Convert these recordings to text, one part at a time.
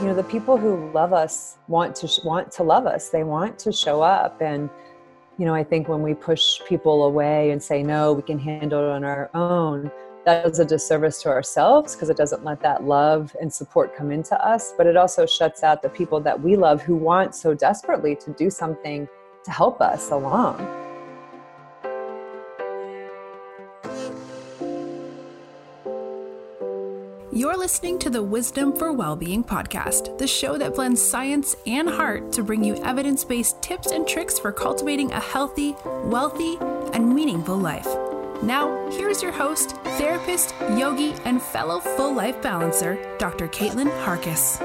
you know the people who love us want to want to love us. They want to show up. And you know i think when we push people away and say no we can handle it on our own that does a disservice to ourselves because it doesn't let that love and support come into us. But it also shuts out the people that we love who want so desperately to do something to help us along listening to the Wisdom for Wellbeing podcast, the show that blends science and heart to bring you evidence based tips and tricks for cultivating a healthy, wealthy, and meaningful life. Now, here's your host, therapist, yogi, and fellow full life balancer, Dr. Caitlin Harkis.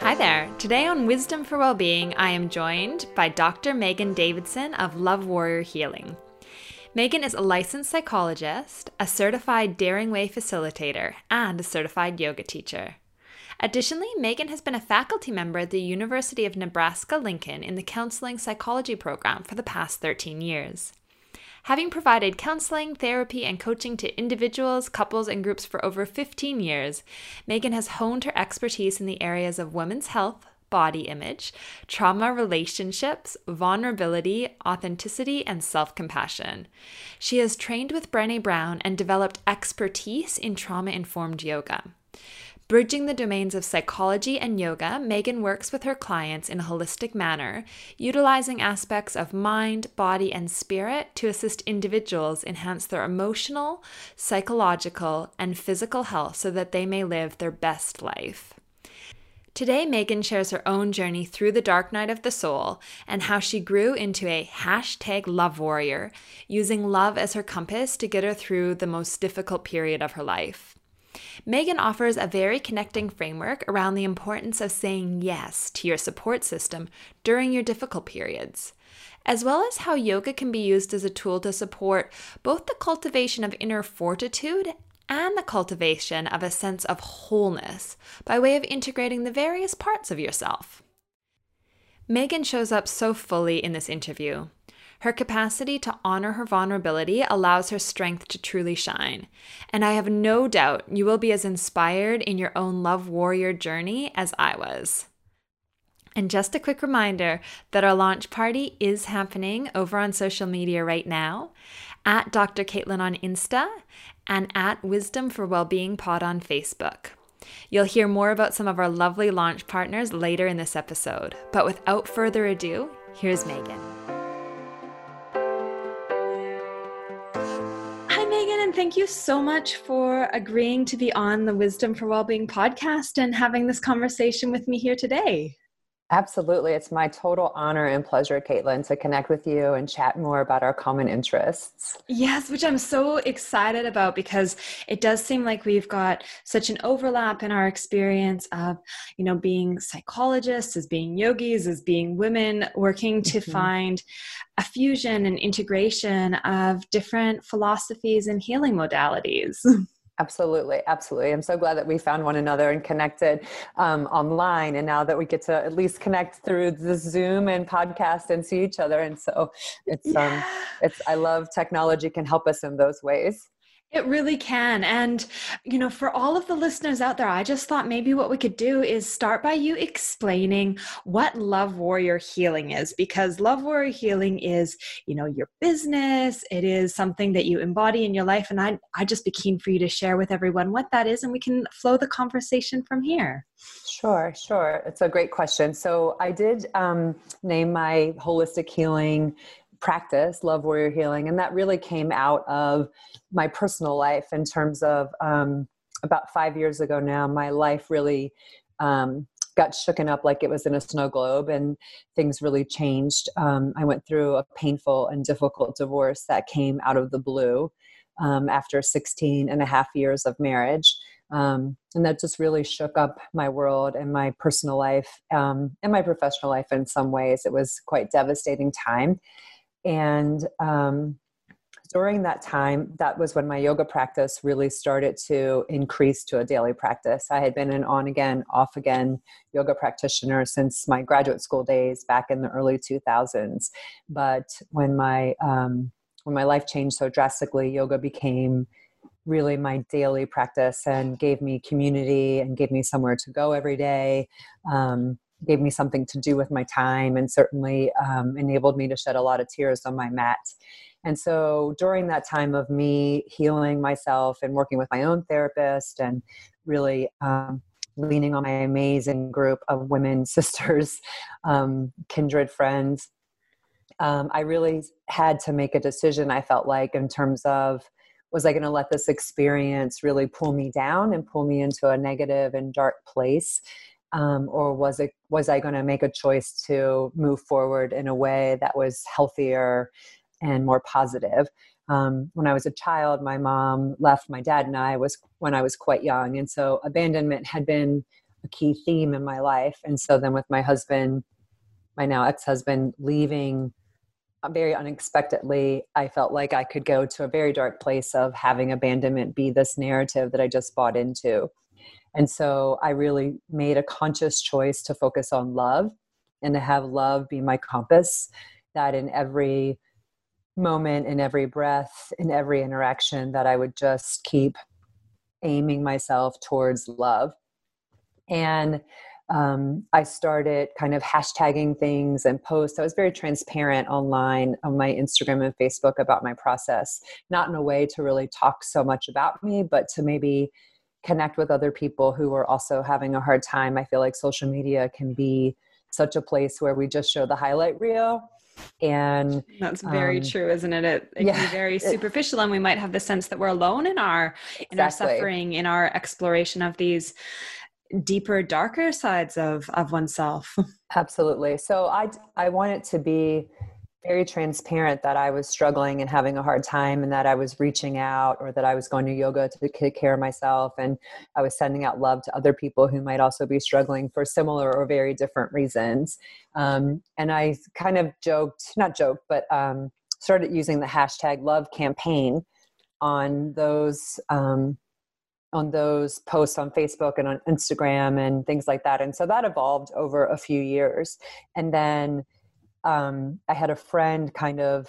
Hi there. Today on Wisdom for Wellbeing, I am joined by Dr. Megan Davidson of Love Warrior Healing. Megan is a licensed psychologist, a certified Daring Way facilitator, and a certified yoga teacher. Additionally, Megan has been a faculty member at the University of Nebraska Lincoln in the Counseling Psychology program for the past 13 years. Having provided counseling, therapy, and coaching to individuals, couples, and groups for over 15 years, Megan has honed her expertise in the areas of women's health, body image, trauma relationships, vulnerability, authenticity, and self compassion. She has trained with Brene Brown and developed expertise in trauma informed yoga. Bridging the domains of psychology and yoga, Megan works with her clients in a holistic manner, utilizing aspects of mind, body, and spirit to assist individuals enhance their emotional, psychological, and physical health so that they may live their best life. Today, Megan shares her own journey through the dark night of the soul and how she grew into a hashtag love warrior, using love as her compass to get her through the most difficult period of her life. Megan offers a very connecting framework around the importance of saying yes to your support system during your difficult periods, as well as how yoga can be used as a tool to support both the cultivation of inner fortitude and the cultivation of a sense of wholeness by way of integrating the various parts of yourself. Megan shows up so fully in this interview. Her capacity to honor her vulnerability allows her strength to truly shine. And I have no doubt you will be as inspired in your own love warrior journey as I was. And just a quick reminder that our launch party is happening over on social media right now at Dr. Caitlin on Insta and at Wisdom for Wellbeing Pod on Facebook. You'll hear more about some of our lovely launch partners later in this episode. But without further ado, here's Megan. Hi, Megan, and thank you so much for agreeing to be on the Wisdom for Wellbeing podcast and having this conversation with me here today. Absolutely. It's my total honor and pleasure, Caitlin, to connect with you and chat more about our common interests. Yes, which I'm so excited about because it does seem like we've got such an overlap in our experience of, you know, being psychologists, as being yogis, as being women, working to mm-hmm. find a fusion and integration of different philosophies and healing modalities. Absolutely, absolutely. I'm so glad that we found one another and connected um, online, and now that we get to at least connect through the Zoom and podcast and see each other. And so, it's um, yeah. um, it's I love technology can help us in those ways. It really can. And, you know, for all of the listeners out there, I just thought maybe what we could do is start by you explaining what Love Warrior Healing is, because Love Warrior Healing is, you know, your business. It is something that you embody in your life. And I, I just be keen for you to share with everyone what that is, and we can flow the conversation from here. Sure, sure. It's a great question. So I did um, name my holistic healing practice, Love Warrior Healing, and that really came out of my personal life in terms of um, about five years ago now, my life really um, got shooken up like it was in a snow globe and things really changed. Um, I went through a painful and difficult divorce that came out of the blue um, after 16 and a half years of marriage. Um, and that just really shook up my world and my personal life um, and my professional life in some ways. It was quite devastating time. And um, during that time, that was when my yoga practice really started to increase to a daily practice. I had been an on again, off again yoga practitioner since my graduate school days back in the early 2000s. But when my um, when my life changed so drastically, yoga became really my daily practice and gave me community and gave me somewhere to go every day um, gave me something to do with my time and certainly um, enabled me to shed a lot of tears on my mat and so during that time of me healing myself and working with my own therapist and really um, leaning on my amazing group of women sisters um, kindred friends um, i really had to make a decision i felt like in terms of was I going to let this experience really pull me down and pull me into a negative and dark place? Um, or was it was I going to make a choice to move forward in a way that was healthier and more positive? Um, when I was a child, my mom left my dad and I was when I was quite young, and so abandonment had been a key theme in my life. And so then with my husband, my now ex-husband, leaving very unexpectedly, I felt like I could go to a very dark place of having abandonment be this narrative that I just bought into. And so I really made a conscious choice to focus on love and to have love be my compass, that in every moment, in every breath, in every interaction, that I would just keep aiming myself towards love. And um, I started kind of hashtagging things and posts. I was very transparent online on my Instagram and Facebook about my process, not in a way to really talk so much about me, but to maybe connect with other people who are also having a hard time. I feel like social media can be such a place where we just show the highlight reel and that's very um, true isn't it it, it yeah, can be very superficial and we might have the sense that we're alone in our exactly. in our suffering in our exploration of these deeper darker sides of of oneself absolutely so i i want it to be very transparent that i was struggling and having a hard time and that i was reaching out or that i was going to yoga to take care of myself and i was sending out love to other people who might also be struggling for similar or very different reasons um, and i kind of joked not joked but um, started using the hashtag love campaign on those um, on those posts on Facebook and on Instagram and things like that. And so that evolved over a few years. And then um, I had a friend kind of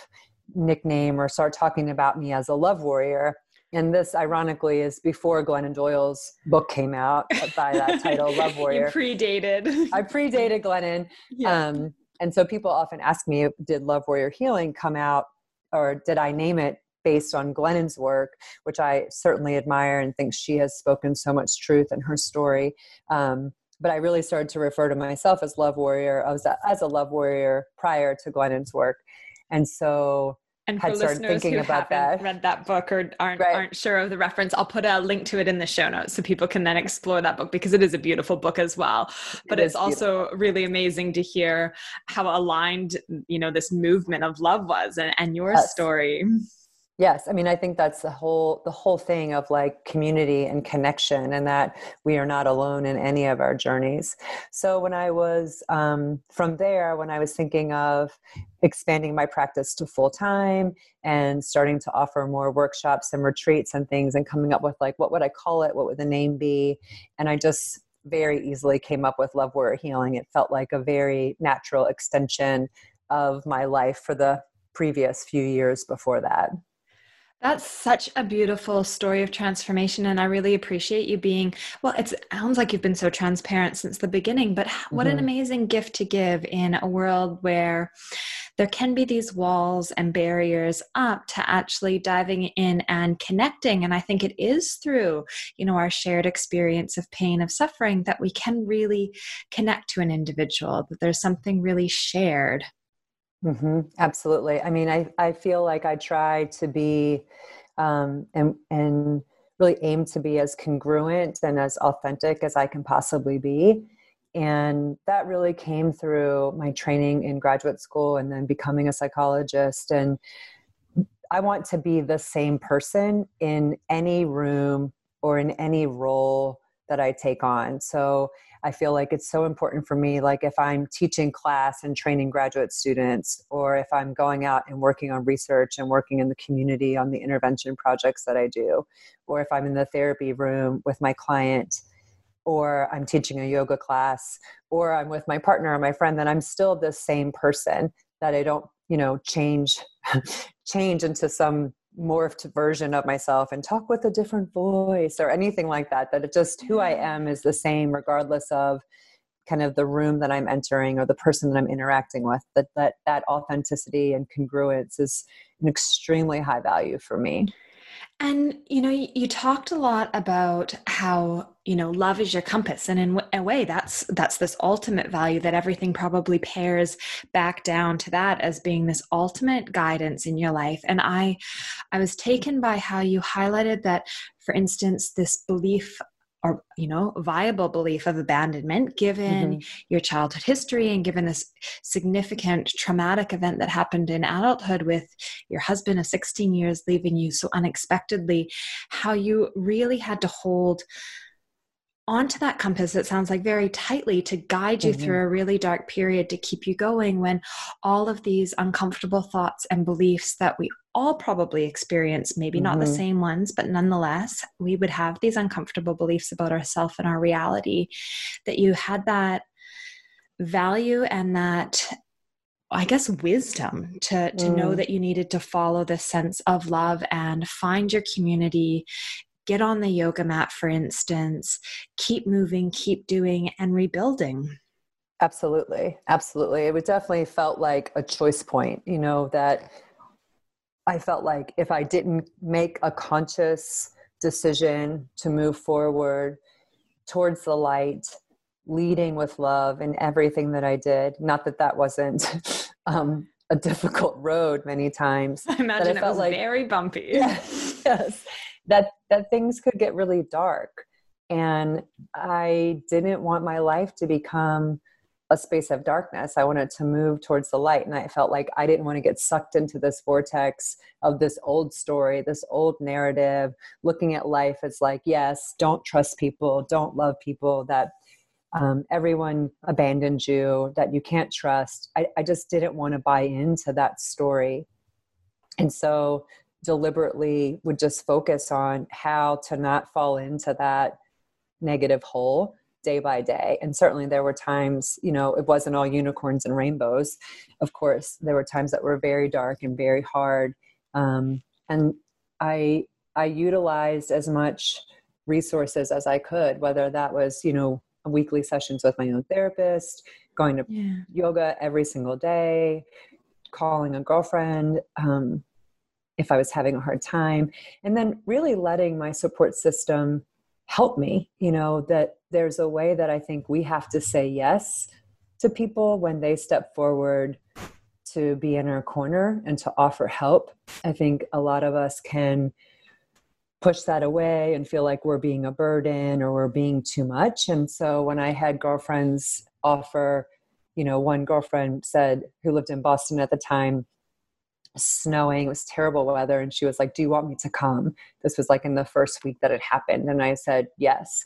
nickname or start talking about me as a love warrior. And this, ironically, is before Glennon Doyle's book came out by that title, Love Warrior. You predated. I predated Glennon. Yeah. Um, and so people often ask me, did Love Warrior Healing come out or did I name it based on Glennon's work, which I certainly admire and think she has spoken so much truth in her story. Um, but I really started to refer to myself as love warrior. I was a, as a love warrior prior to Glennon's work, and so and for listeners who haven't that. read that book or aren't right. aren't sure of the reference, I'll put a link to it in the show notes so people can then explore that book because it is a beautiful book as well. But it it's also really amazing to hear how aligned you know this movement of love was and, and your yes. story. Yes, I mean I think that's the whole the whole thing of like community and connection, and that we are not alone in any of our journeys. So when I was um, from there, when I was thinking of expanding my practice to full time and starting to offer more workshops and retreats and things, and coming up with like what would I call it, what would the name be, and I just very easily came up with Love Warrior Healing. It felt like a very natural extension of my life for the previous few years before that. That's such a beautiful story of transformation. And I really appreciate you being, well, it sounds like you've been so transparent since the beginning, but what mm-hmm. an amazing gift to give in a world where there can be these walls and barriers up to actually diving in and connecting. And I think it is through, you know, our shared experience of pain, of suffering, that we can really connect to an individual, that there's something really shared. Mm-hmm. Absolutely. I mean, I, I feel like I try to be um, and, and really aim to be as congruent and as authentic as I can possibly be. And that really came through my training in graduate school and then becoming a psychologist. And I want to be the same person in any room or in any role that I take on. So I feel like it's so important for me. Like if I'm teaching class and training graduate students, or if I'm going out and working on research and working in the community on the intervention projects that I do, or if I'm in the therapy room with my client, or I'm teaching a yoga class, or I'm with my partner or my friend, then I'm still the same person that I don't, you know, change change into some morphed version of myself and talk with a different voice or anything like that that it just who i am is the same regardless of kind of the room that i'm entering or the person that i'm interacting with that that that authenticity and congruence is an extremely high value for me and you know, you, talked a lot about how you know love is your compass, and in a way, that's that's this ultimate value that everything probably pairs back down to that as being this ultimate guidance in your life. And I, I was taken by how you highlighted that, for instance, this belief or you know viable belief of abandonment given mm-hmm. your childhood history and given this significant traumatic event that happened in adulthood with your husband of 16 years leaving you so unexpectedly how you really had to hold onto that compass it sounds like very tightly to guide you mm-hmm. through a really dark period to keep you going when all of these uncomfortable thoughts and beliefs that we all probably experience maybe mm-hmm. not the mm-hmm. same ones but nonetheless we would have these uncomfortable beliefs about ourselves and our reality that you had that value and that I guess wisdom to to mm. know that you needed to follow this sense of love and find your community get on the yoga mat, for instance, keep moving, keep doing, and rebuilding. Absolutely. Absolutely. It would definitely felt like a choice point, you know, that I felt like if I didn't make a conscious decision to move forward towards the light, leading with love in everything that I did, not that that wasn't um, a difficult road many times. I imagine I it was like, very bumpy. Yes, yes that that things could get really dark. And i didn't want my life to become a space of darkness. I wanted to move towards the light. And i felt like i didn't want to get sucked into this vortex of this old story this old narrative looking at life as like yes don't trust people don't love people that um, everyone abandoned you that you can't trust. I, I just didn't want to buy into that story. And so deliberately would just focus on how to not fall into that negative hole day by day. And certainly there were times you know it wasn't all unicorns and rainbows. Of course there were times that were very dark and very hard. Um, and i i utilized as much resources as i could whether that was you know weekly sessions with my own therapist going to yeah. yoga every single day calling a girlfriend um, if I was having a hard time. And then really letting my support system help me, you know, that there's a way that I think we have to say yes to people when they step forward to be in our corner and to offer help. I think a lot of us can push that away and feel like we're being a burden or we're being too much. And so when I had girlfriends offer, you know, one girlfriend said, who lived in Boston at the time, snowing. It was terrible weather. And she was like, Do you want me to come? This was like in the first week that it happened. And I said, Yes.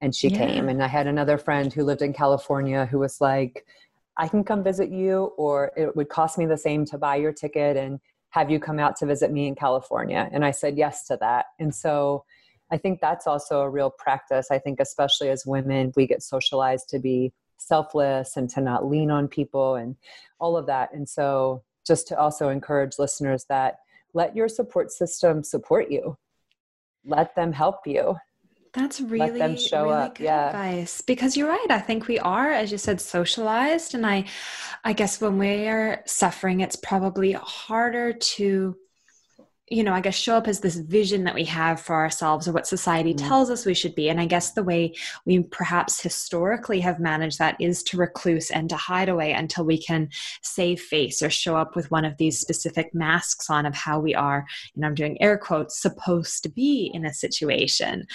And she yeah. came. And I had another friend who lived in California who was like, I can come visit you, or it would cost me the same to buy your ticket and have you come out to visit me in California. And I said yes to that. And so I think that's also a real practice. I think, especially as women, we get socialized to be selfless and to not lean on people and all of that. And so just to also encourage listeners that let your support system support you let them help you that's really let them show really up. good yeah. advice because you're right i think we are as you said socialized and i i guess when we're suffering it's probably harder to you know, I guess show up as this vision that we have for ourselves or what society mm-hmm. tells us we should be. And I guess the way we perhaps historically have managed that is to recluse and to hide away until we can save face or show up with one of these specific masks on of how we are, and I'm doing air quotes, supposed to be in a situation.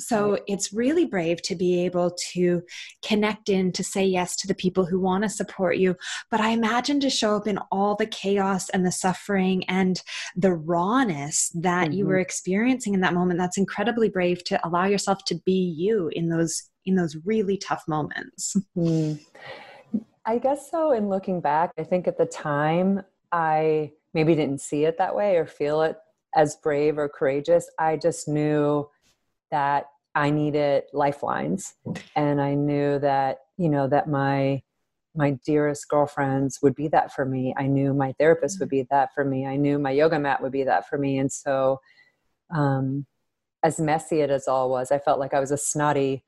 So right. it's really brave to be able to connect in, to say yes to the people who want to support you. But I imagine to show up in all the chaos and the suffering and the wrong honest that mm-hmm. you were mm-hmm. experiencing in that moment that's incredibly brave to allow yourself to be you in those in those really tough moments mm. i guess so in looking back i think at the time i maybe didn't see it that way or feel it as brave or courageous i just knew that i needed lifelines and i knew that you know that my my dearest girlfriends would be that for me. I knew my therapist would be that for me. I knew my yoga mat would be that for me. And so, um, as messy it as all was, I felt like I was a snotty,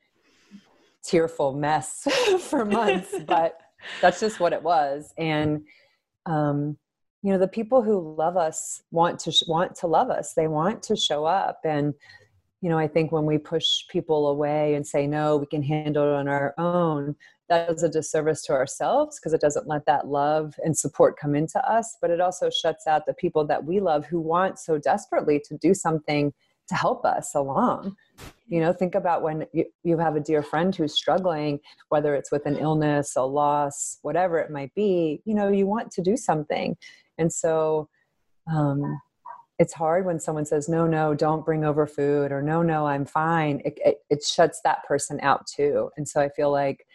tearful mess for months, but that's just what it was. And, um, you know, the people who love us want to sh- want to love us. They want to show up. And, you know, I think when we push people away and say, no, we can handle it on our own, that does a disservice to ourselves because it doesn't let that love and support come into us. But it also shuts out the people that we love who want so desperately to do something to help us along. You know, think about when you, you have a dear friend who's struggling, whether it's with an illness, a loss, whatever it might be, you know, you want to do something. And so um, it's hard when someone says, no, no, don't bring over food, or no, no, I'm fine. It, it, it shuts that person out too. And so I feel like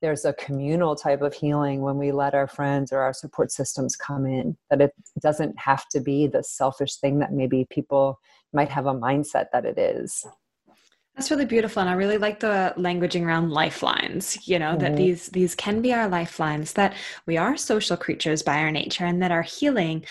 there's a communal type of healing when we let our friends or our support systems come in, that it doesn't have to be the selfish thing that maybe people might have a mindset that it is. That's really beautiful, and I really like the languaging around lifelines. You know mm-hmm. that these these can be our lifelines. That we are social creatures by our nature, and that our healing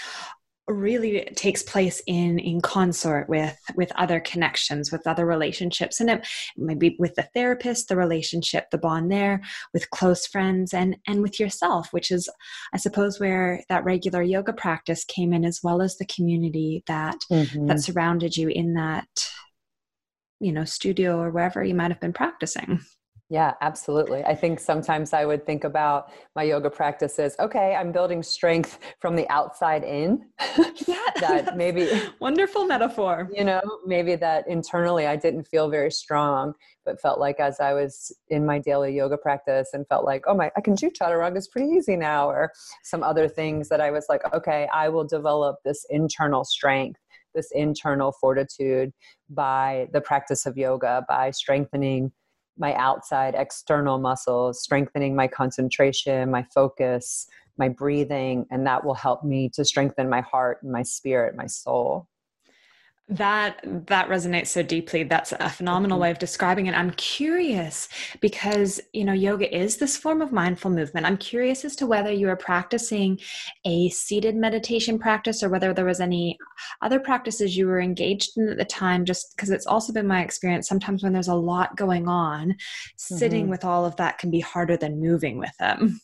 really takes place in in consort with with other connections with other relationships and it maybe with the therapist the relationship the bond there with close friends and and with yourself which is i suppose where that regular yoga practice came in as well as the community that mm-hmm. that surrounded you in that you know studio or wherever you might have been practicing yeah, absolutely. I think sometimes I would think about my yoga practices. Okay, I'm building strength from the outside in. Yeah, that maybe wonderful metaphor. You know, maybe that internally I didn't feel very strong, but felt like as I was in my daily yoga practice and felt like, oh my, I can do chaturanga is pretty easy now, or some other things that I was like, okay, I will develop this internal strength this internal fortitude by the practice of yoga by strengthening my outside external muscles, strengthening my concentration, my focus, my breathing, and that will help me to strengthen my heart and my spirit, my soul that that resonates so deeply that's a phenomenal mm-hmm. way of describing it i'm curious because you know yoga is this form of mindful movement i'm curious as to whether you are practicing a seated meditation practice or whether there was any other practices you were engaged in at the time just because it's also been my experience sometimes when there's a lot going on sitting mm-hmm. with all of that can be harder than moving with them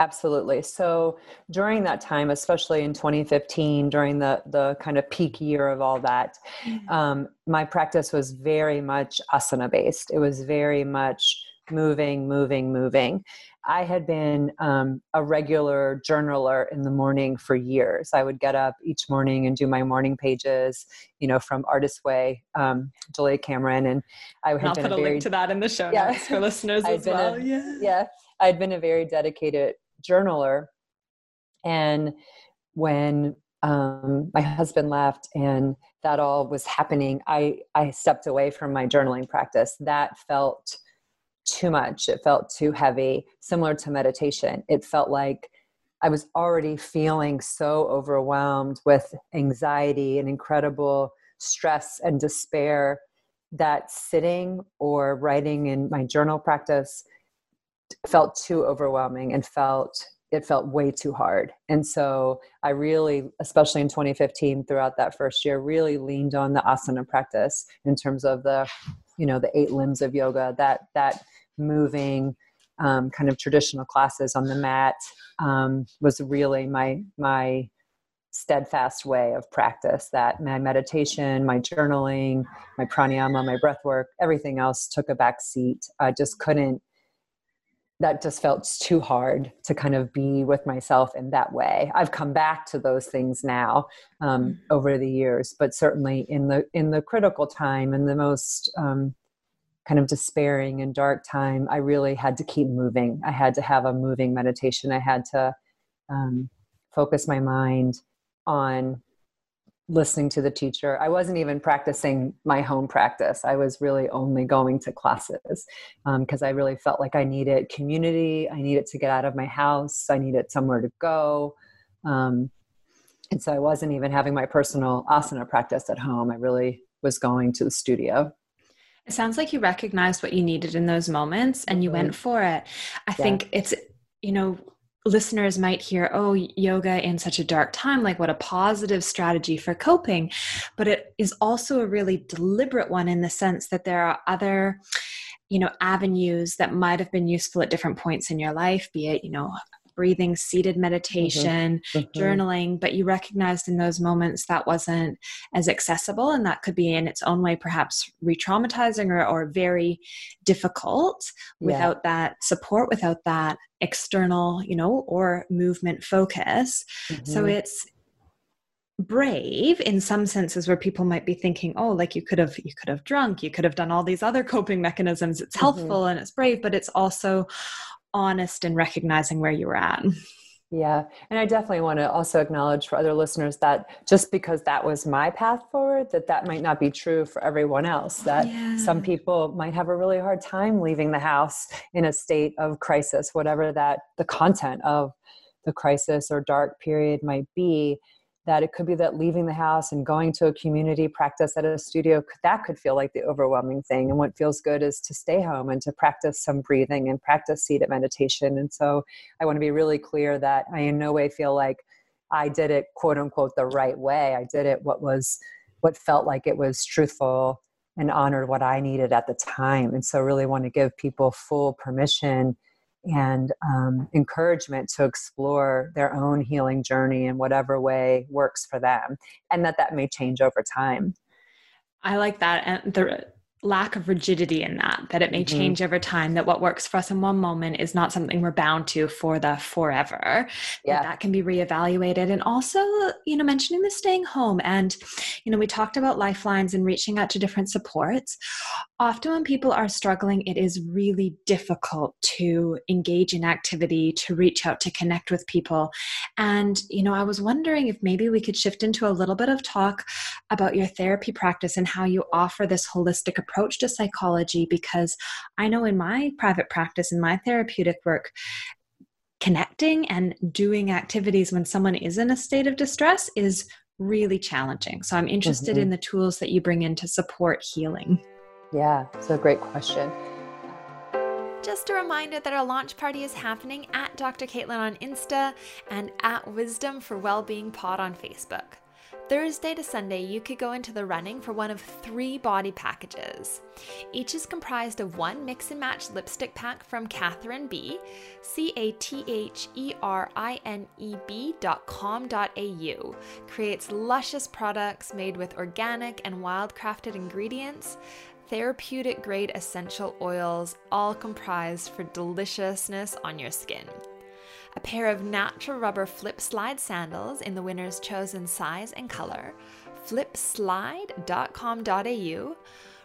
Absolutely. So during that time, especially in 2015, during the the kind of peak year of all that, mm-hmm. um, my practice was very much asana based. It was very much moving, moving, moving. I had been um, a regular journaler in the morning for years. I would get up each morning and do my morning pages, you know, from Artist Way, um, Julia Cameron, and I had I'll put a, very, link to that in the show yeah, notes for listeners as well. A, yeah, yeah. I'd been a very dedicated journaler. And when um, my husband left and that all was happening, I, I stepped away from my journaling practice. That felt too much. It felt too heavy, similar to meditation. It felt like I was already feeling so overwhelmed with anxiety and incredible stress and despair that sitting or writing in my journal practice felt too overwhelming and felt it felt way too hard. And so I really, especially in 2015, throughout that first year, really leaned on the asana practice in terms of the, you know, the eight limbs of yoga, that that moving um, kind of traditional classes on the mat um, was really my my steadfast way of practice that my meditation my journaling my pranayama my breath work everything else took a back seat i just couldn't that just felt too hard to kind of be with myself in that way. I've come back to those things now um, mm-hmm. over the years but certainly in the in the critical time and the most um, kind of despairing and dark time i really had to keep moving. I had to have a moving meditation. I had to um, focus my mind on listening to the teacher. I wasn't even practicing my home practice. I was really only going to classes because um, I really felt like I needed community. I needed to get out of my house. I needed somewhere to go. Um, and so I wasn't even having my personal asana practice at home. I really was going to the studio. It sounds like you recognized what you needed in those moments and you went for it. I yeah. think it's you know, listeners might hear, oh, yoga in such a dark time, like what a positive strategy for coping. But it is also a really deliberate one in the sense that there are other you know avenues that might have been useful at different points in your life be it you know breathing, seated mm-hmm. meditation, mm-hmm. journaling, but you recognized in those moments that wasn't as accessible. And that could be in its own way, perhaps re traumatizing or, or very difficult without yeah. that support, without that external, you know, or movement focus. Mm-hmm. So it's, brave in some senses where people might be thinking oh like you could have you could have drunk you could have done all these other coping mechanisms it's mm-hmm. helpful mm-hmm. and it's brave but it's also honest in recognizing where you were at. Yeah. And I definitely want to also acknowledge for other listeners that just because that was my path forward, that that might not be true for everyone else. That yeah. some people might have a really hard time leaving the house in a state of crisis, whatever that the content of the crisis or dark period might be that it could be that leaving the house and going to a community practice at a studio that could feel like the overwhelming thing. And what feels good is to stay home and to practice some breathing and practice seated meditation. And so i want to be really clear that i in no way feel like i did it quote unquote the right way. I did it what was what felt like it was truthful and honored what i needed at the time. And so really want to give people full permission and um, encouragement to explore their own healing journey in whatever way works for them and that that may change over time. I like that and the lack of rigidity in that that it may mm-hmm. change over time that what works for us in one moment is not something we're bound to for the forever yeah. that, that can be reevaluated and also you know mentioning the staying home and you know we talked about lifelines and reaching out to different supports often when people are struggling it is really difficult to engage in activity to reach out to connect with people and you know i was wondering if maybe we could shift into a little bit of talk about your therapy practice and how you offer this holistic approach approach to psychology because I know in my private practice, in my therapeutic work, connecting and doing activities when someone is in a state of distress is really challenging. So I'm interested mm-hmm. in the tools that you bring in to support healing. Yeah, it's a great question. Just a reminder that our launch party is happening at Dr. Caitlin on Insta and at Wisdom for Wellbeing Pod on Facebook. Thursday to Sunday, you could go into the running for one of three body packages. Each is comprised of one mix and match lipstick pack from Catherine B, C A T H E R I N E B dot com dot au. Creates luscious products made with organic and wildcrafted ingredients, therapeutic grade essential oils, all comprised for deliciousness on your skin a pair of natural rubber flip slide sandals in the winner's chosen size and color, flipslide.com.au.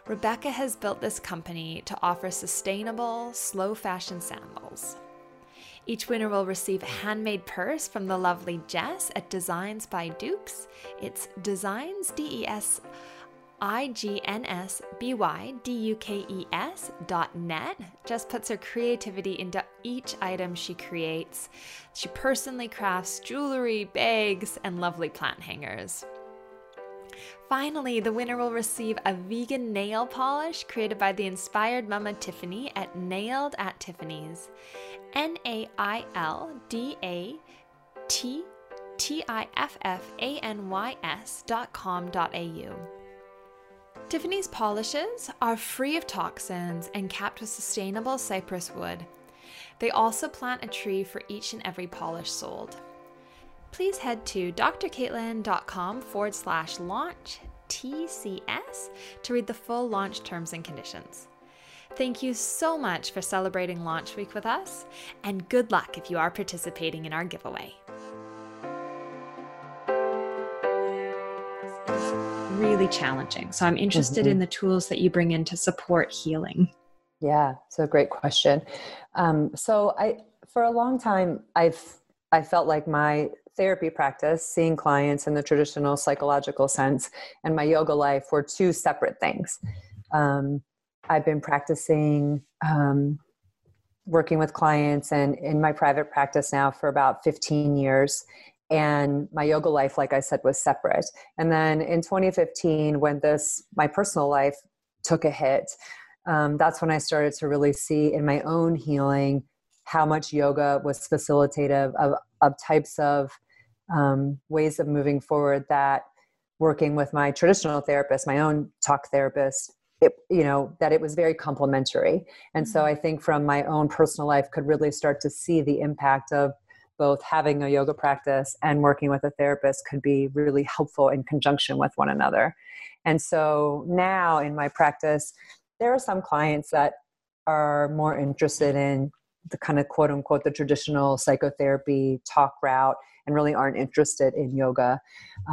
Rebecca has built this company to offer sustainable, slow fashion sandals. Each winner will receive a handmade purse from the lovely Jess at Designs by Dukes. It's Designs, D E S I G N S B Y D U K E S dot net. Just puts her creativity into each item she creates. She personally crafts jewelry, bags, and lovely plant hangers. Finally, the winner will receive a vegan nail polish created by the inspired mama Tiffany at Nailed at Tiffany's. N A I L D A T T I F F A N Y S dot com dot au. Tiffany's polishes are free of toxins and capped with sustainable cypress wood. They also plant a tree for each and every polish sold. Please head to drcaitlin.com forward slash launch TCS to read the full launch terms and conditions. Thank you so much for celebrating Launch Week with us, and good luck if you are participating in our giveaway. Really challenging. So I'm interested mm-hmm. in the tools that you bring in to support healing. Yeah, so great question. Um, so I, for a long time, I've I felt like my therapy practice, seeing clients in the traditional psychological sense, and my yoga life were two separate things. Um, I've been practicing um, working with clients and in my private practice now for about 15 years and my yoga life like i said was separate and then in 2015 when this my personal life took a hit um, that's when i started to really see in my own healing how much yoga was facilitative of, of types of um, ways of moving forward that working with my traditional therapist, my own talk therapist, it, you know, that it was very complementary. And so mm-hmm. I think from my own personal life could really start to see the impact of both having a yoga practice and working with a therapist could be really helpful in conjunction with one another. And so now in my practice, there are some clients that are more interested in the kind of quote unquote the traditional psychotherapy talk route and really aren't interested in yoga.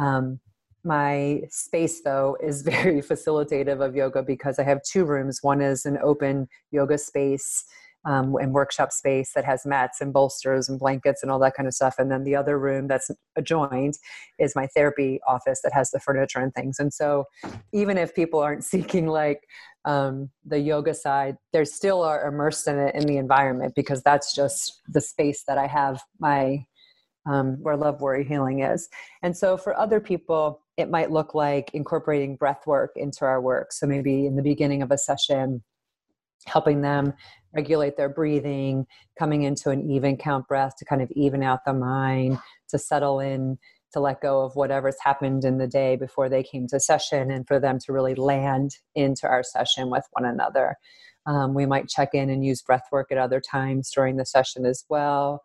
Um, my space though is very facilitative of yoga because I have two rooms. One is an open yoga space um, and workshop space that has mats and bolsters and blankets and all that kind of stuff. And then the other room that's adjoined is my therapy office that has the furniture and things. And so even if people aren't seeking like um, the yoga side, they still are immersed in it in the environment because that's just the space that I have my um, where Love Warrior, healing is. And so for other people, it might look like incorporating breath work into our work. So maybe in the beginning of a session, helping them regulate their breathing, coming into an even count breath to kind of even out the mind, to settle in, to let go of whatever's happened in the day before they came to session, and for them to really land into our session with one another. Um, we might check in and use breath work at other times during the session as well.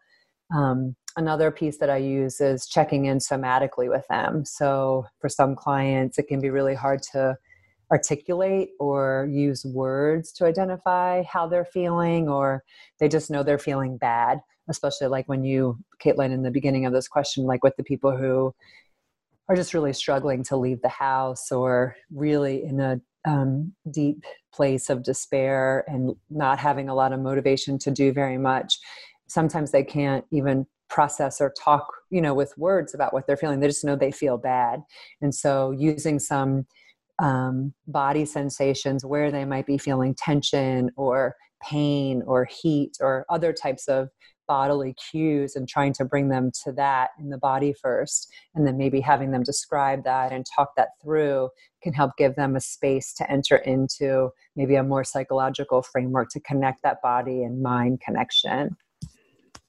Um, another piece that I use is checking in somatically with them. So for some clients, it can be really hard to articulate or use words to identify how they're feeling, or they just know they're feeling bad, especially like when you, Caitlin, in the beginning of this question, like with the people who are just really struggling to leave the house or really in a um, deep place of despair and not having a lot of motivation to do very much. Sometimes they can't even process or talk, you know, with words about what they're feeling. They just know they feel bad. And so using some um, body sensations where they might be feeling tension or pain or heat or other types of bodily cues and trying to bring them to that in the body first. And then maybe having them describe that and talk that through can help give them a space to enter into maybe a more psychological framework to connect that body and mind connection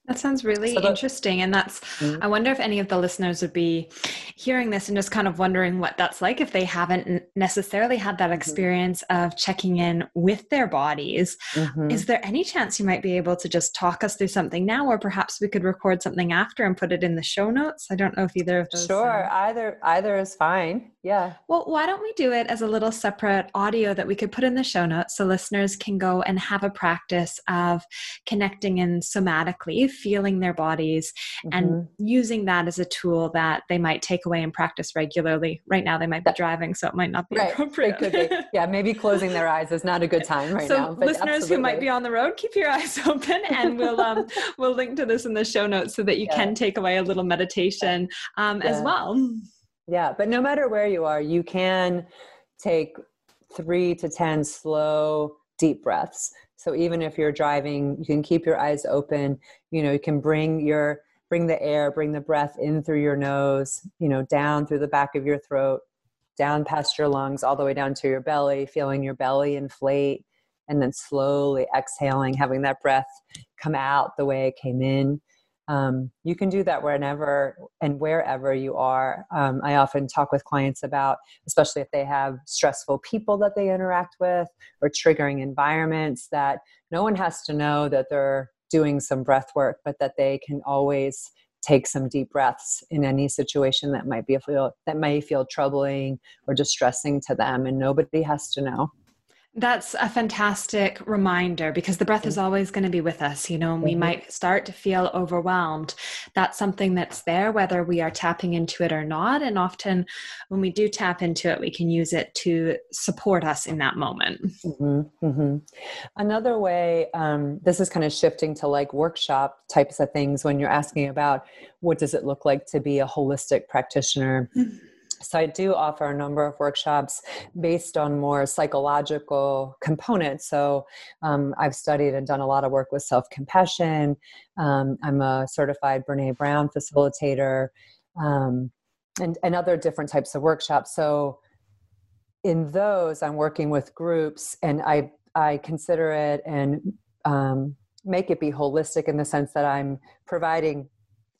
that sounds really so that, interesting. And that's, mm-hmm. I wonder if any of the listeners would be hearing this and just kind of wondering what that's like if they haven't necessarily had that mm-hmm. experience mm-hmm. of checking in with their bodies. Mm-hmm. Is there any chance you might be able to just talk us through something now, or perhaps we could record something after and put it in the show notes? I don't know if either of those. Sure, uh, either either is fine. Yeah. Well, why don't we do it as a little separate audio that we could put in the show notes so listeners can go and have a practice of connecting in somatically feeling their bodies mm-hmm. and using that as a tool that they might take away and practice regularly. Right now, they might be driving, so it might not be right. appropriate. It could be. Yeah, maybe closing their eyes is not a good time right so now. So, listeners absolutely. who might be on the road, keep your eyes open, and we'll um, we'll link to this in the show notes so that you yeah. can take away a little meditation um, yeah. as well. Yeah, but no matter where you are, you can take three to ten slow deep breaths so even if you're driving, you can keep your eyes open. You know, you can bring your bring the air, bring the breath in through your nose, you know, down through the back of your throat, down past your lungs, all the way down to your belly, feeling your belly inflate, and then slowly exhaling, having that breath come out the way it came in um, you can do that whenever and wherever you are. Um, I often talk with clients about, especially if they have stressful people that they interact with or triggering environments, that no one has to know that they're doing some breath work, but that they can always take some deep breaths in any situation that might be feel that may feel troubling or distressing to them, and nobody has to know. That's a fantastic reminder because the breath is always going to be with us, you know, and we mm-hmm. might start to feel overwhelmed. That's something that's there, whether we are tapping into it or not. And often when we do tap into it, we can use it to support us in that moment. Mm-hmm. Mm-hmm. Another way, um, this is kind of shifting to like workshop types of things when you're asking about what does it look like to be a holistic practitioner. So I do offer a number of workshops based on more psychological components. So um, I've studied and done a lot of work with self compassion. Um, I'm a certified Brene Brown facilitator, um, and and other different types of workshops. So in those, I'm working with groups, and I I consider it and um, make it be holistic in the sense that I'm providing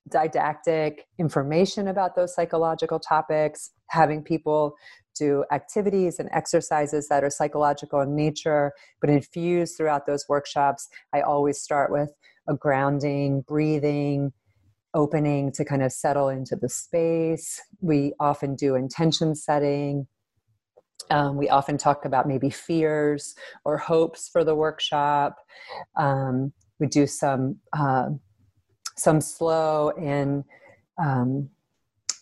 didactic information about those psychological topics, having people do activities and exercises that are psychological in nature, but infused throughout those workshops. I always start with a grounding, breathing, opening to kind of settle into the space. We often do intention setting. Um, we often talk about maybe fears or hopes for the workshop. Um, we do some uh, some slow and um,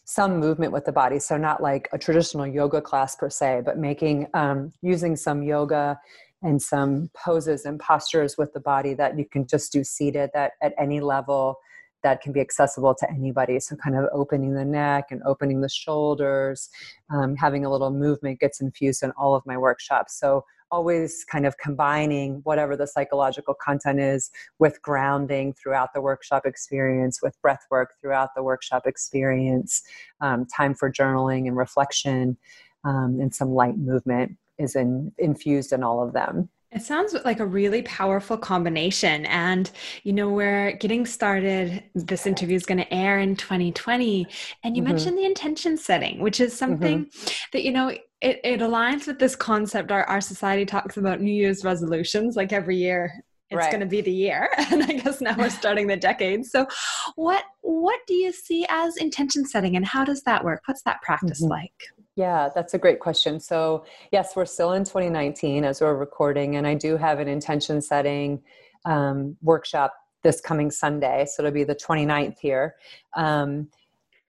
some movement with the body. So not like a traditional yoga class per se but making um, using some yoga and some poses and postures with the body that you can just do seated that at any level that can be accessible to anybody. So kind of opening the neck and opening the shoulders um, having a little movement gets infused in all of my workshops. So always kind of combining whatever the psychological content is with grounding throughout the workshop experience, with breath work throughout the workshop experience, um, time for journaling and reflection, um, and some light movement is in, infused in all of them. It sounds like a really powerful combination. And, you know, we're getting started. This interview is going to air in 2020. And you mm-hmm. mentioned the intention setting, which is something mm-hmm. that, you know, it, it aligns with this concept our, our society talks about New Year's resolutions, like every year it's right. going to be the year and i guess now we're starting the decade so what what do you see as intention setting and how does that work what's that practice mm-hmm. like yeah, that's a great question. So, yes, we're still in 2019 as we're recording, and I do have an intention setting um, workshop this coming Sunday. So, it'll be the 29th here. Um,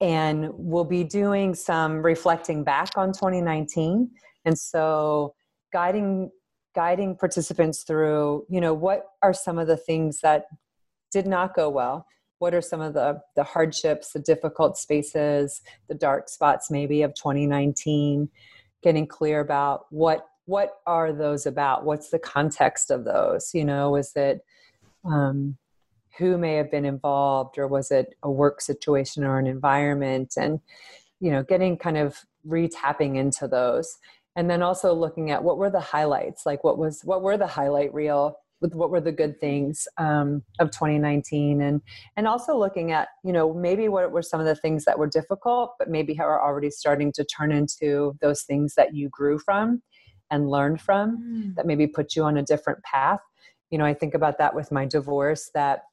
and we'll be doing some reflecting back on 2019. And so, guiding guiding participants through you know what are some of the things that did not go well what are some of the the hardships the difficult spaces the dark spots maybe of 2019 getting clear about what what are those about? What's the context of those? You know was it um, who may have been involved or was it a work situation or an environment? And you know getting kind of retapping into those. And then also looking at what were the highlights? Like what was what were the highlight reel with what were the good things um, of 2019 and and also looking at you know maybe what were some of the things that were difficult but maybe are already starting to turn into those things that you grew from and learned from mm. that maybe put you on a different path you know i think about that with my divorce that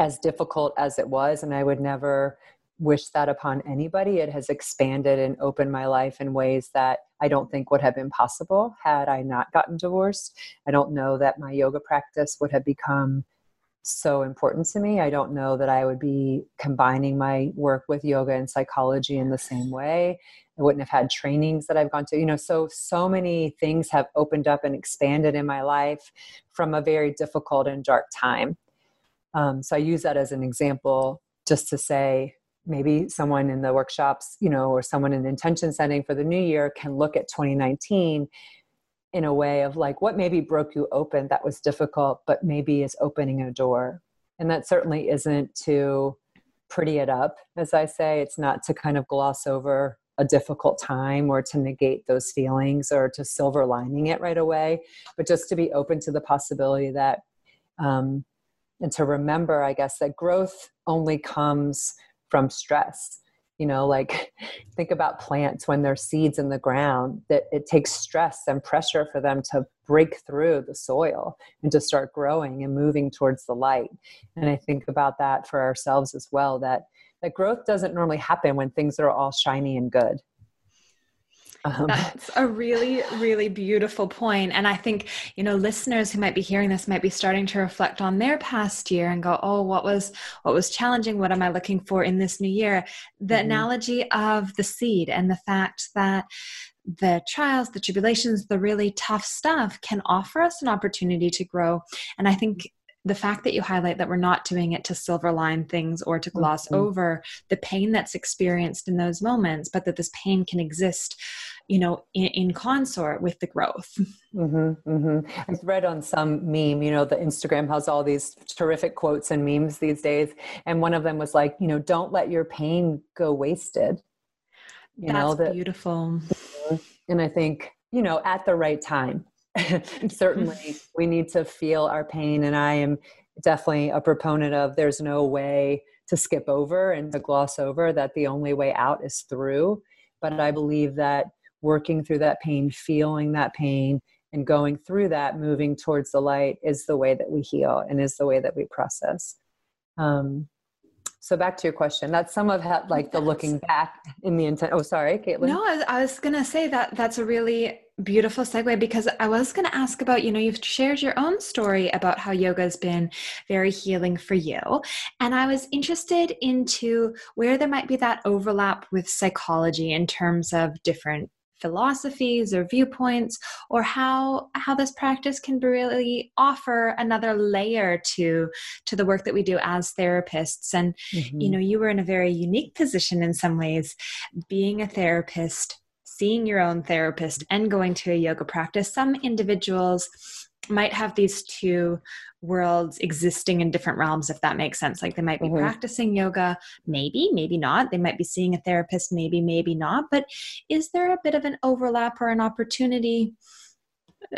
as difficult as it was and i would never wish that upon anybody. It has expanded and opened my life in ways that I don't think would have been possible had I not gotten divorced. I don't know that my yoga practice would have become so important to me. I don't know that I would be combining my work with yoga and psychology in the same way. I wouldn't have had trainings that I've gone to. You know, so so many things have opened up and expanded in my life from a very difficult and dark time. Um, so I use that as an example just to say maybe someone in the workshops, you know, or someone in the intention setting for the new year can look at 2019 in a way of like what maybe broke you open that was difficult, but maybe is opening a door. And that certainly isn't to pretty it up, as I say. It's not to kind of gloss over a difficult time or to negate those feelings or to silver lining it right away, but just to be open to the possibility that, um, and to remember, I guess, that growth only comes from stress. You know like think about plants when they're seeds in the ground that it takes stress and pressure for them to break through the soil and to start growing and moving towards the light. And i think about that for ourselves as well that that growth doesn't normally happen when things are all shiny and good um, That's a really, really beautiful point. And I think, you know, listeners who might be hearing this might be starting to reflect on their past year and go, oh, what was what was challenging? What am I looking for in this new year? The mm-hmm. analogy of the seed and the fact that the trials, the tribulations, the really tough stuff can offer us an opportunity to grow. And I think the fact that you highlight that we're not doing it to silver line things or to gloss mm-hmm. over the pain that's experienced in those moments, but that this pain can exist you know in, in consort with the growth mm-hmm, mm-hmm. i've read on some meme you know the instagram has all these terrific quotes and memes these days and one of them was like you know don't let your pain go wasted you That's know that beautiful mm-hmm. and i think you know at the right time certainly we need to feel our pain and i am definitely a proponent of there's no way to skip over and to gloss over that the only way out is through but i believe that working through that pain feeling that pain and going through that moving towards the light is the way that we heal and is the way that we process. Um, so back to your question that's some of how, like the looking back in the intent oh sorry caitlin. No i was, I was gonna say that that's a really beautiful segue because I was going to ask about, you know, you've shared your own story about how yoga has been very healing for you. And I was interested into where there might be that overlap with psychology in terms of different philosophies or viewpoints or how how this practice can really offer another layer to to the work that we do as therapists and mm-hmm. you know you were in a very unique position in some ways being a therapist seeing your own therapist and going to a yoga practice some individuals might have these two worlds existing in different realms if that makes sense. Like they might be mm-hmm. practicing yoga. Maybe maybe not. They might be seeing a therapist. Maybe maybe not. But is there a bit of an overlap or an opportunity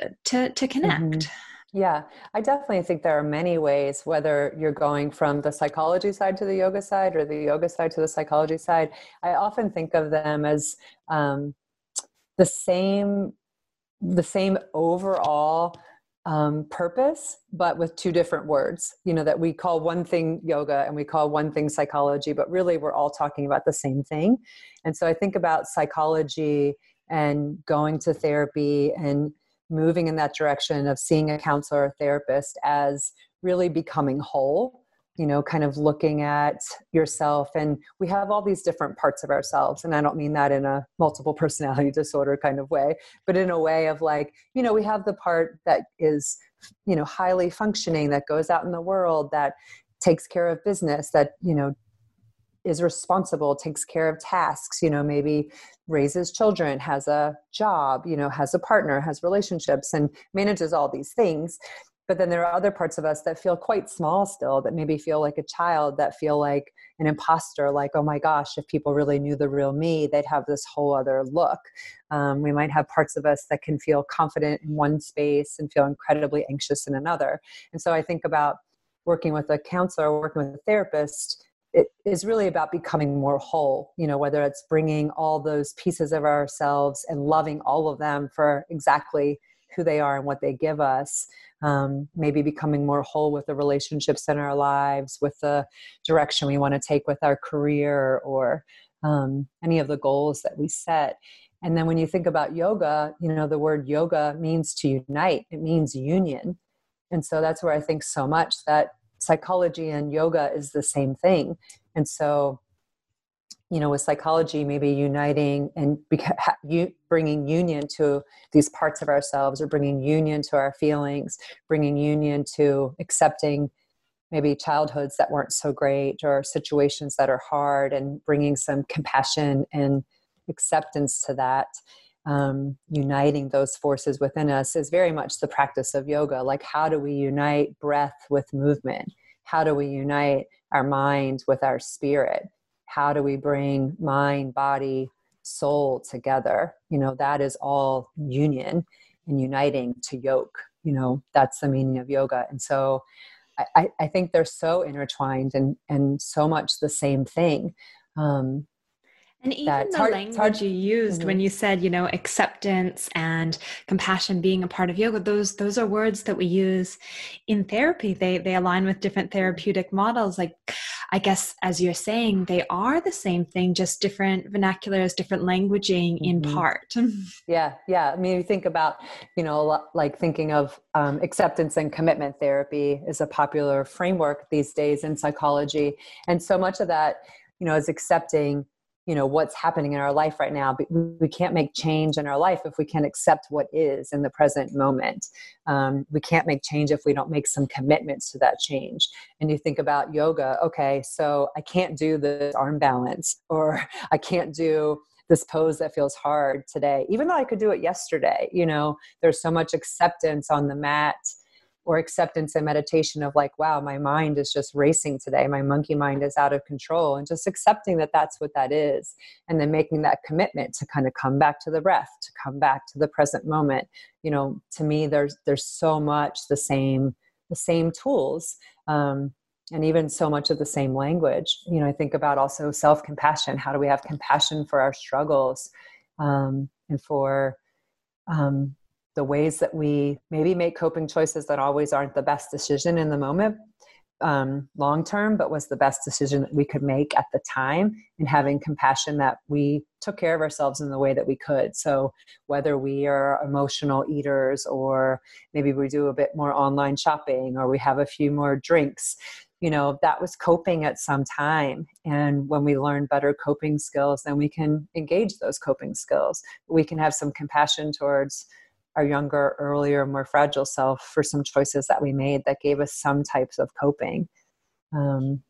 uh, to to connect? Mm-hmm. yeah i definitely think there are many ways whether you're going from the psychology side to the yoga side or the yoga side to the psychology side. I often think of them as um, the same the same overall um, purpose, but with two different words. You know, that we call one thing yoga and we call one thing psychology, but really we're all talking about the same thing. And so I think about psychology and going to therapy and moving in that direction of seeing a counselor or therapist as really becoming whole you know, kind of looking at yourself. And we have all these different parts of ourselves. And I don't mean that in a multiple personality disorder kind of way, but in a way of like, you know, we have the part that is, you know, highly functioning, that goes out in the world, that takes care of business, that, you know, is responsible, takes care of tasks, you know, maybe raises children, has a job, you know, has a partner, has relationships, and manages all these things but then there are other parts of us that feel quite small still that maybe feel like a child that feel like an imposter like oh my gosh if people really knew the real me they'd have this whole other look. Um, we might have parts of us that can feel confident in one space and feel incredibly anxious in another. And so i think about working with a counselor working with a therapist it is really about becoming more whole you know whether it's bringing all those pieces of ourselves and loving all of them for exactly who they are and what they give us um, maybe becoming more whole with the relationships in our lives, with the direction we want to take with our career, or um, any of the goals that we set. And then when you think about yoga, you know, the word yoga means to unite, it means union. And so that's where I think so much that psychology and yoga is the same thing. And so you know with psychology maybe uniting and bringing union to these parts of ourselves or bringing union to our feelings bringing union to accepting maybe childhoods that weren't so great or situations that are hard and bringing some compassion and acceptance to that um, uniting those forces within us is very much the practice of yoga. Like how do we unite breath with movement? How do we unite our mind with our spirit how do we bring mind body soul together you know that is all union and uniting to yoke you know that's the meaning of yoga and so i, I think they're so intertwined and and so much the same thing um, and even the hard, language you used mm-hmm. when you said, you know, acceptance and compassion being a part of yoga, those those are words that we use in therapy. They they align with different therapeutic models. Like I guess as you're saying, they are the same thing, just different vernaculars, different languaging in mm-hmm. part. Yeah, yeah. I mean, you think about, you know, like thinking of um, acceptance and commitment therapy is a popular framework these days in psychology, and so much of that, you know, is accepting you know what's happening in our life right now we can't make change in our life if we can't accept what is in the present moment. Um, we can't make change if we don't make some commitments to that change. And you think about yoga okay so i can't do this arm balance or i can't do this pose that feels hard today even though i could do it yesterday you know? There's so much acceptance on the mat or acceptance and meditation of like wow my mind is just racing today. My monkey mind is out of control and just accepting that that's what that is and then making that commitment to kind of come back to the breath to come back to the present moment. You know to me there's there's so much the same the same tools um, and even so much of the same language. You know i think about also self-compassion. How do we have compassion for our struggles um, and for um, the ways that we maybe make coping choices that always aren't the best decision in the moment um, long term, but was the best decision that we could make at the time, and having compassion that we took care of ourselves in the way that we could. So, whether we are emotional eaters, or maybe we do a bit more online shopping, or we have a few more drinks, you know, that was coping at some time. And when we learn better coping skills, then we can engage those coping skills. We can have some compassion towards our younger, earlier, more fragile self for some choices that we made that gave us some types of coping. Um,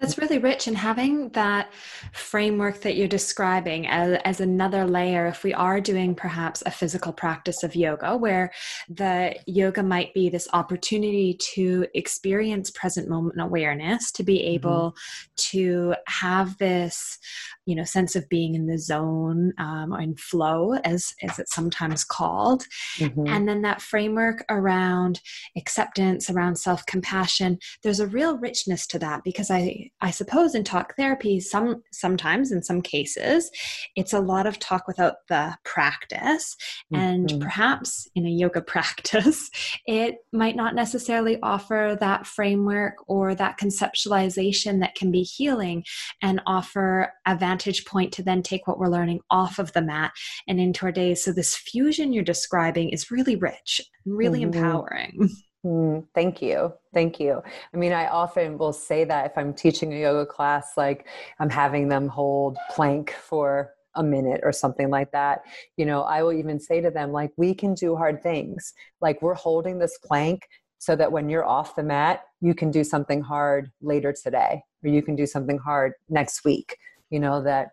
that's really rich. And having that framework that you're describing as, as, another layer, if we are doing perhaps a physical practice of yoga, where the yoga might be this opportunity to experience present moment awareness, to be mm-hmm. able mm-hmm. to have this you know sense of being in the zone um, or in flow as as it's sometimes called mm-hmm. and then that framework around acceptance around self-compassion there's a real richness to that because i i suppose in talk therapy some sometimes in some cases it's a lot of talk without the practice mm-hmm. and perhaps in a yoga practice it might not necessarily offer that framework or that conceptualization that can be healing and offer a vantage point to then take what we're learning off of the mat and into our days. So, this fusion you're describing is really rich and really mm-hmm. empowering. Mm, thank you. Thank you. I mean, I often will say that if I'm teaching a yoga class, like I'm having them hold plank for a minute or something like that you know i will even say to them like we can do hard things like we're holding this plank so that when you're off the mat you can do something hard later today or you can do something hard next week you know that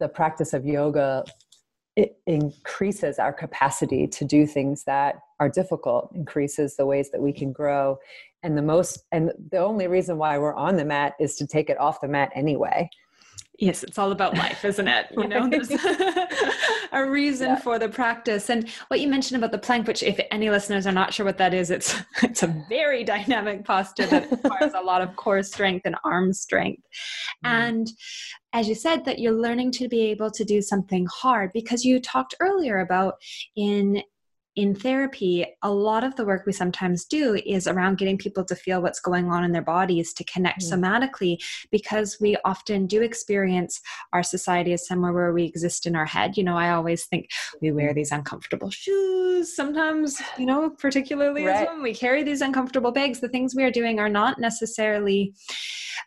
the practice of yoga it increases our capacity to do things that are difficult increases the ways that we can grow. And the most and the only reason why we're on the mat is to take it off the mat anyway Yes, it's all about life, isn't it? You know, there's a reason yeah. for the practice. And what you mentioned about the plank, which if any listeners are not sure what that is, it's it's a very dynamic posture that requires a lot of core strength and arm strength. Mm. And as you said, that you're learning to be able to do something hard because you talked earlier about in in therapy, a lot of the work we sometimes do is around getting people to feel what's going on in their bodies, to connect mm. somatically, because we often do experience our society as somewhere where we exist in our head. You know, I always think we wear these uncomfortable shoes, sometimes, you know, particularly right. as women, we carry these uncomfortable bags. The things we are doing are not necessarily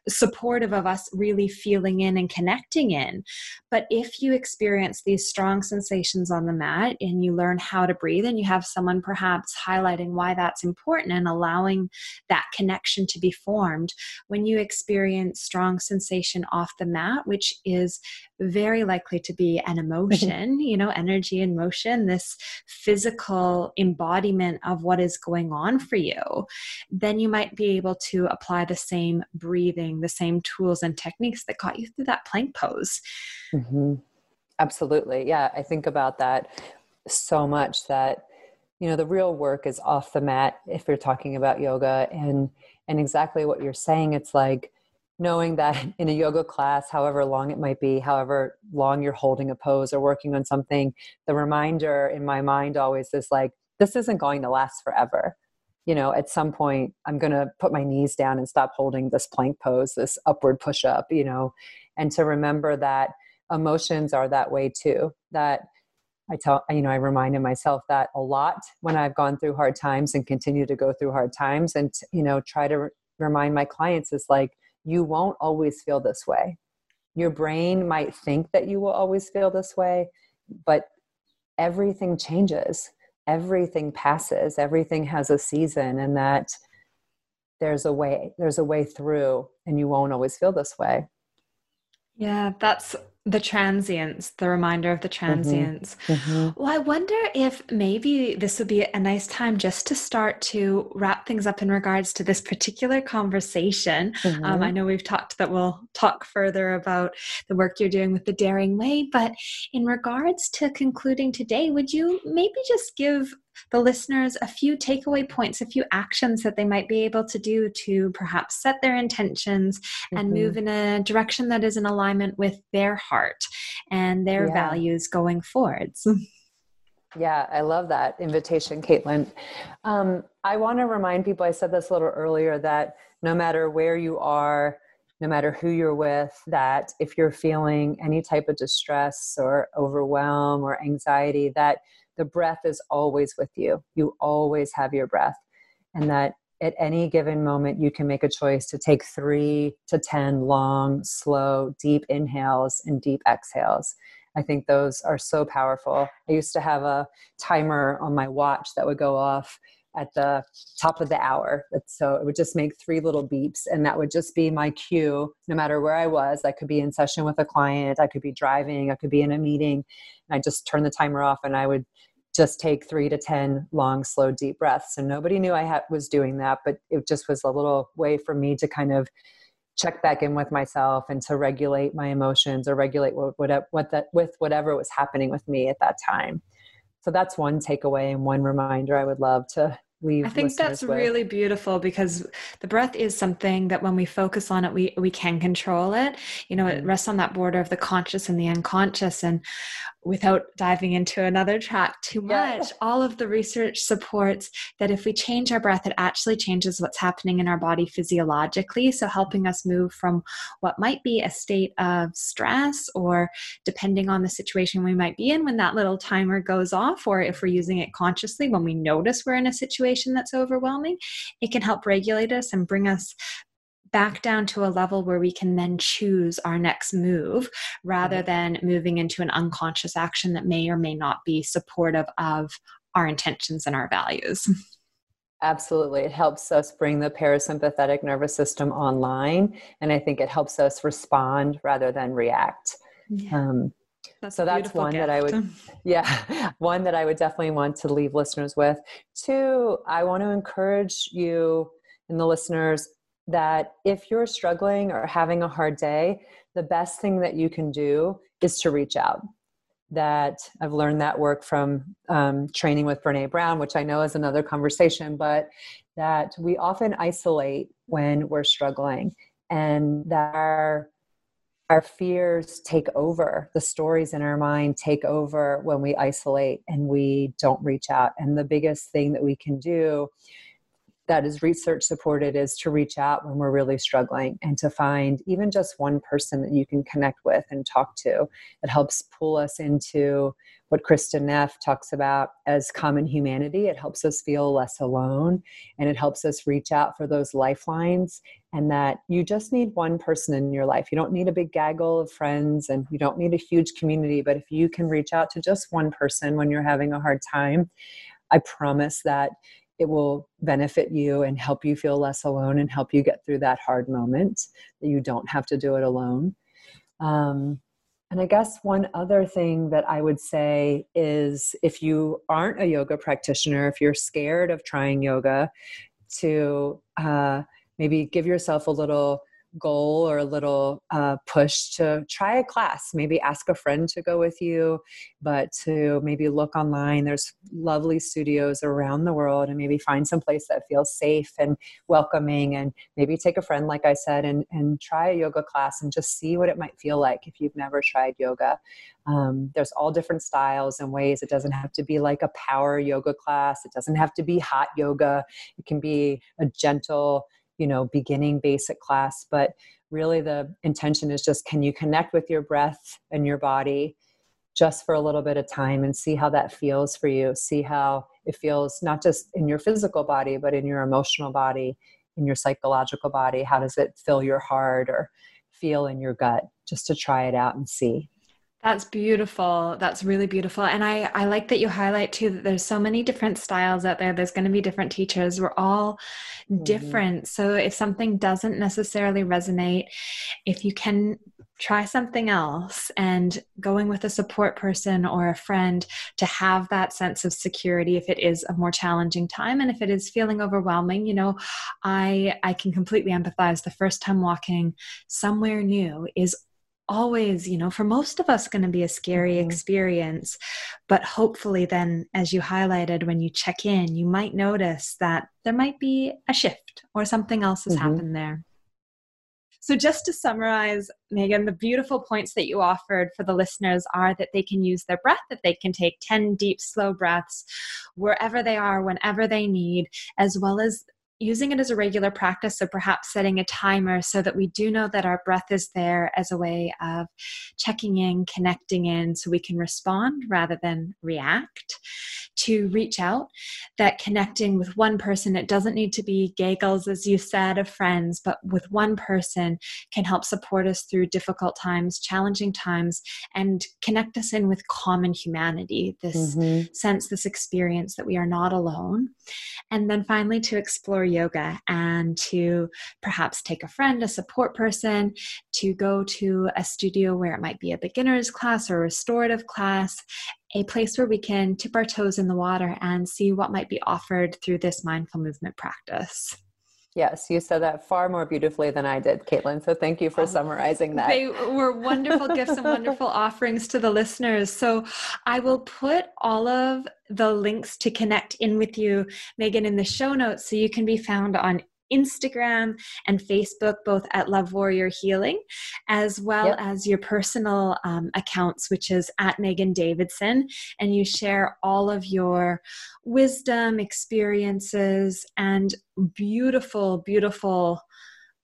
supportive of us really feeling in and connecting in. But if you experience these strong sensations on the mat and you learn how to breathe and you have someone perhaps highlighting why that's important and allowing that connection to be formed, when you experience strong sensation off the mat, which is very likely to be an emotion, you know, energy and motion, this physical embodiment of what is going on for you, then you might be able to apply the same breathing, the same tools and techniques that got you through that plank pose. Mm-hmm. Absolutely. Yeah. I think about that so much that, you know, the real work is off the mat if you're talking about yoga and, and exactly what you're saying. It's like, knowing that in a yoga class, however long it might be, however long you're holding a pose or working on something, the reminder in my mind always is like, this isn't going to last forever. You know, at some point, I'm going to put my knees down and stop holding this plank pose, this upward push up, you know, and to remember that emotions are that way too. That I tell, you know, I reminded myself that a lot when I've gone through hard times and continue to go through hard times and, you know, try to remind my clients is like, you won't always feel this way. Your brain might think that you will always feel this way, but everything changes. Everything passes. Everything has a season, and that there's a way, there's a way through, and you won't always feel this way. Yeah, that's the transience, the reminder of the mm-hmm. transience. Mm-hmm. Well, I wonder if maybe this would be a nice time just to start to wrap things up in regards to this particular conversation. Mm-hmm. Um, I know we've talked that we'll talk further about the work you're doing with the Daring Way, but in regards to concluding today, would you maybe just give the listeners a few takeaway points, a few actions that they might be able to do to perhaps set their intentions mm-hmm. and move in a direction that is in alignment with their heart and their yeah. values going forwards. Yeah, I love that invitation, Caitlin. Um, I want to remind people, I said this a little earlier, that no matter where you are, no matter who you're with, that if you're feeling any type of distress or overwhelm or anxiety, that the breath is always with you. You always have your breath. And that at any given moment, you can make a choice to take three to 10 long, slow, deep inhales and deep exhales. I think those are so powerful. I used to have a timer on my watch that would go off at the top of the hour. So it would just make three little beeps, and that would just be my cue no matter where I was. I could be in session with a client, I could be driving, I could be in a meeting. And I just turn the timer off and I would just take three to 10 long, slow, deep breaths. And nobody knew I ha- was doing that, but it just was a little way for me to kind of check back in with myself and to regulate my emotions or regulate what, what, what that with whatever was happening with me at that time. So that's one takeaway and one reminder I would love to leave i think that's with. really beautiful because the breath is something that when we focus on it we we can control it you know it mm-hmm. rests on that border of the conscious and the unconscious and without diving into another track too much, yeah. all of the research supports that if we change our breath, it actually changes what's happening in our body physiologically. So, helping us move from what might be a state of stress, or depending on the situation we might be in when that little timer goes off, or if we're using it consciously when we notice we're in a situation that's overwhelming, it can help regulate us and bring us back down to a level where we can then choose our next move rather than moving into an unconscious action that may or may not be supportive of our intentions and our values. Absolutely. It helps us bring the parasympathetic nervous system online. And I think it helps us respond rather than react. Yeah. Um, that's so that's one gift. that I would, yeah, one that I would definitely want to leave listeners with. Two, I want to encourage you and the listeners that if you're struggling or having a hard day, the best thing that you can do is to reach out. That I've learned that work from um, training with Brene Brown, which I know is another conversation, but that we often isolate when we're struggling and that our, our fears take over. The stories in our mind take over when we isolate and we don't reach out. And the biggest thing that we can do that is research supported is to reach out when we're really struggling and to find even just one person that you can connect with and talk to. It helps pull us into what Kristin Neff talks about as common humanity. It helps us feel less alone and it helps us reach out for those lifelines. And that you just need one person in your life. You don't need a big gaggle of friends and you don't need a huge community. But if you can reach out to just one person when you're having a hard time, I promise that it will benefit you and help you feel less alone and help you get through that hard moment that you don't have to do it alone. Um, and i guess one other thing that i would say is if you aren't a yoga practitioner if you're scared of trying yoga to uh, maybe give yourself a little goal or a little uh, push to try a class. Maybe ask a friend to go with you but to maybe look online. There's lovely studios around the world and maybe find some place that feels safe and welcoming and maybe take a friend like i said and, and try a yoga class and just see what it might feel like if you've never tried yoga. Um, there's all different styles and ways. It doesn't have to be like a power yoga class. It doesn't have to be hot yoga. It can be a gentle you know beginning basic class but really the intention is just can you connect with your breath and your body just for a little bit of time and see how that feels for you? See how it feels not just in your physical body but in your emotional body in your psychological body. How does it fill your heart or feel in your gut? Just to try it out and see That's beautiful. That's really beautiful. And I, I like that you highlight too that there's so many different styles out there. There's going to be different teachers. We're all mm-hmm. different. So if something doesn't necessarily resonate, if you can try something else and going with a support person or a friend to have that sense of security if it is a more challenging time and if it is feeling overwhelming you know i i can completely empathize the first time walking somewhere new is always, you know, for most of us going to be a scary mm-hmm. experience. But hopefully, then, as you highlighted, when you check in, you might notice that there might be a shift or something else has mm-hmm. happened there. So, just to summarize, Megan, the beautiful points that you offered for the listeners are that they can use their breath, that they can take 10 deep, slow breaths wherever they are, whenever they need, as well as using it as a regular practice. So perhaps setting a timer so that we do know that our breath is there as a way of checking in, connecting in, so we can respond rather than react. To reach out, that connecting with one person, it doesn't need to be giggles, as you said, of friends, but with one person can help support us through difficult times, challenging times, and connect us in with common humanity, this mm-hmm. sense, this experience that we are not alone. And then finally, to explore yoga and to perhaps take a friend, a support person, to go to a studio where it might be a beginner's class or a restorative class, a place where we can tip our toes in the water and see what might be offered through this mindful movement practice. Yes, you said that far more beautifully than I did, Caitlin. So thank you for oh, summarizing that. They were wonderful gifts and wonderful offerings to the listeners. So I will put all of the links to connect in with you, Megan, in the show notes so you can be found on Instagram and Facebook, both at Love Warrior Healing, as well yep. as your personal um, accounts, which is at Megan Davidson. And you share all of your wisdom, experiences, and beautiful, beautiful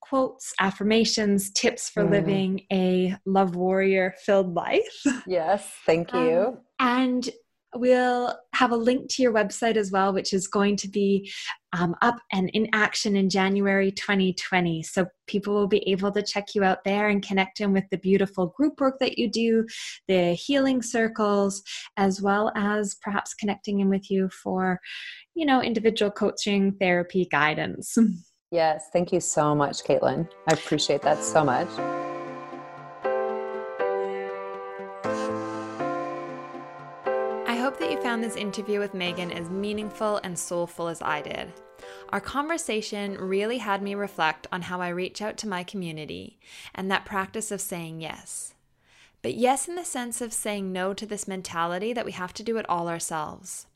quotes, affirmations, tips for mm. living a love warrior filled life. Yes, thank you. Um, and We'll have a link to your website as well, which is going to be um, up and in action in January 2020. So people will be able to check you out there and connect in with the beautiful group work that you do, the healing circles, as well as perhaps connecting in with you for, you know, individual coaching, therapy, guidance. Yes, thank you so much, Caitlin. I appreciate that so much. This interview with Megan as meaningful and soulful as I did. Our conversation really had me reflect on how I reach out to my community and that practice of saying yes. But yes, in the sense of saying no to this mentality that we have to do it all ourselves.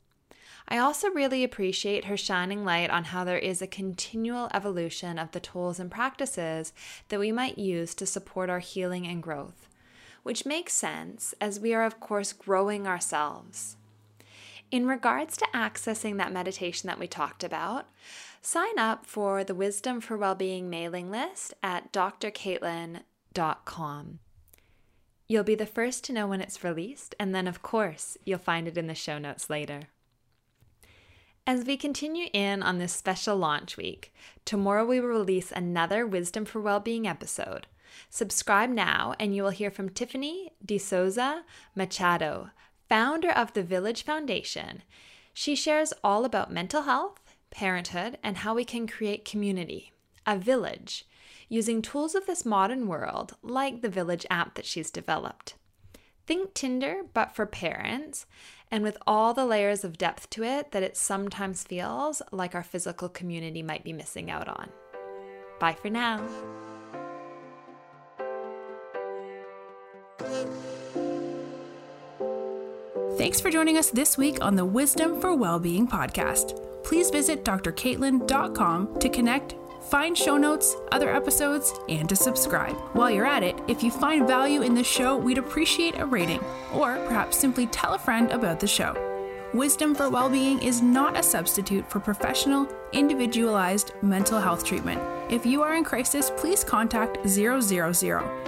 I also really appreciate her shining light on how there is a continual evolution of the tools and practices that we might use to support our healing and growth, which makes sense as we are, of course, growing ourselves. In regards to accessing that meditation that we talked about, sign up for the Wisdom for Wellbeing mailing list at drcaitlin.com. You'll be the first to know when it's released, and then, of course, you'll find it in the show notes later. As we continue in on this special launch week, tomorrow we will release another Wisdom for Wellbeing episode. Subscribe now, and you will hear from Tiffany D'Souza Machado, founder of the Village Foundation. She shares all about mental health, parenthood, and how we can create community, a village, using tools of this modern world, like the Village app that she's developed. Think Tinder, but for parents, and with all the layers of depth to it that it sometimes feels like our physical community might be missing out on. Bye for now. Thanks for joining us this week on the Wisdom for Wellbeing podcast. Please visit drcaitlin.com to connect, find show notes, other episodes, and to subscribe. While you're at it, if you find value in the show, we'd appreciate a rating, or perhaps simply tell a friend about the show. Wisdom for Wellbeing is not a substitute for professional, individualized mental health treatment. If you are in crisis, please contact 000,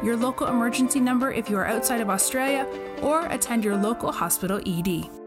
your local emergency number if you are outside of Australia, or attend your local hospital ED.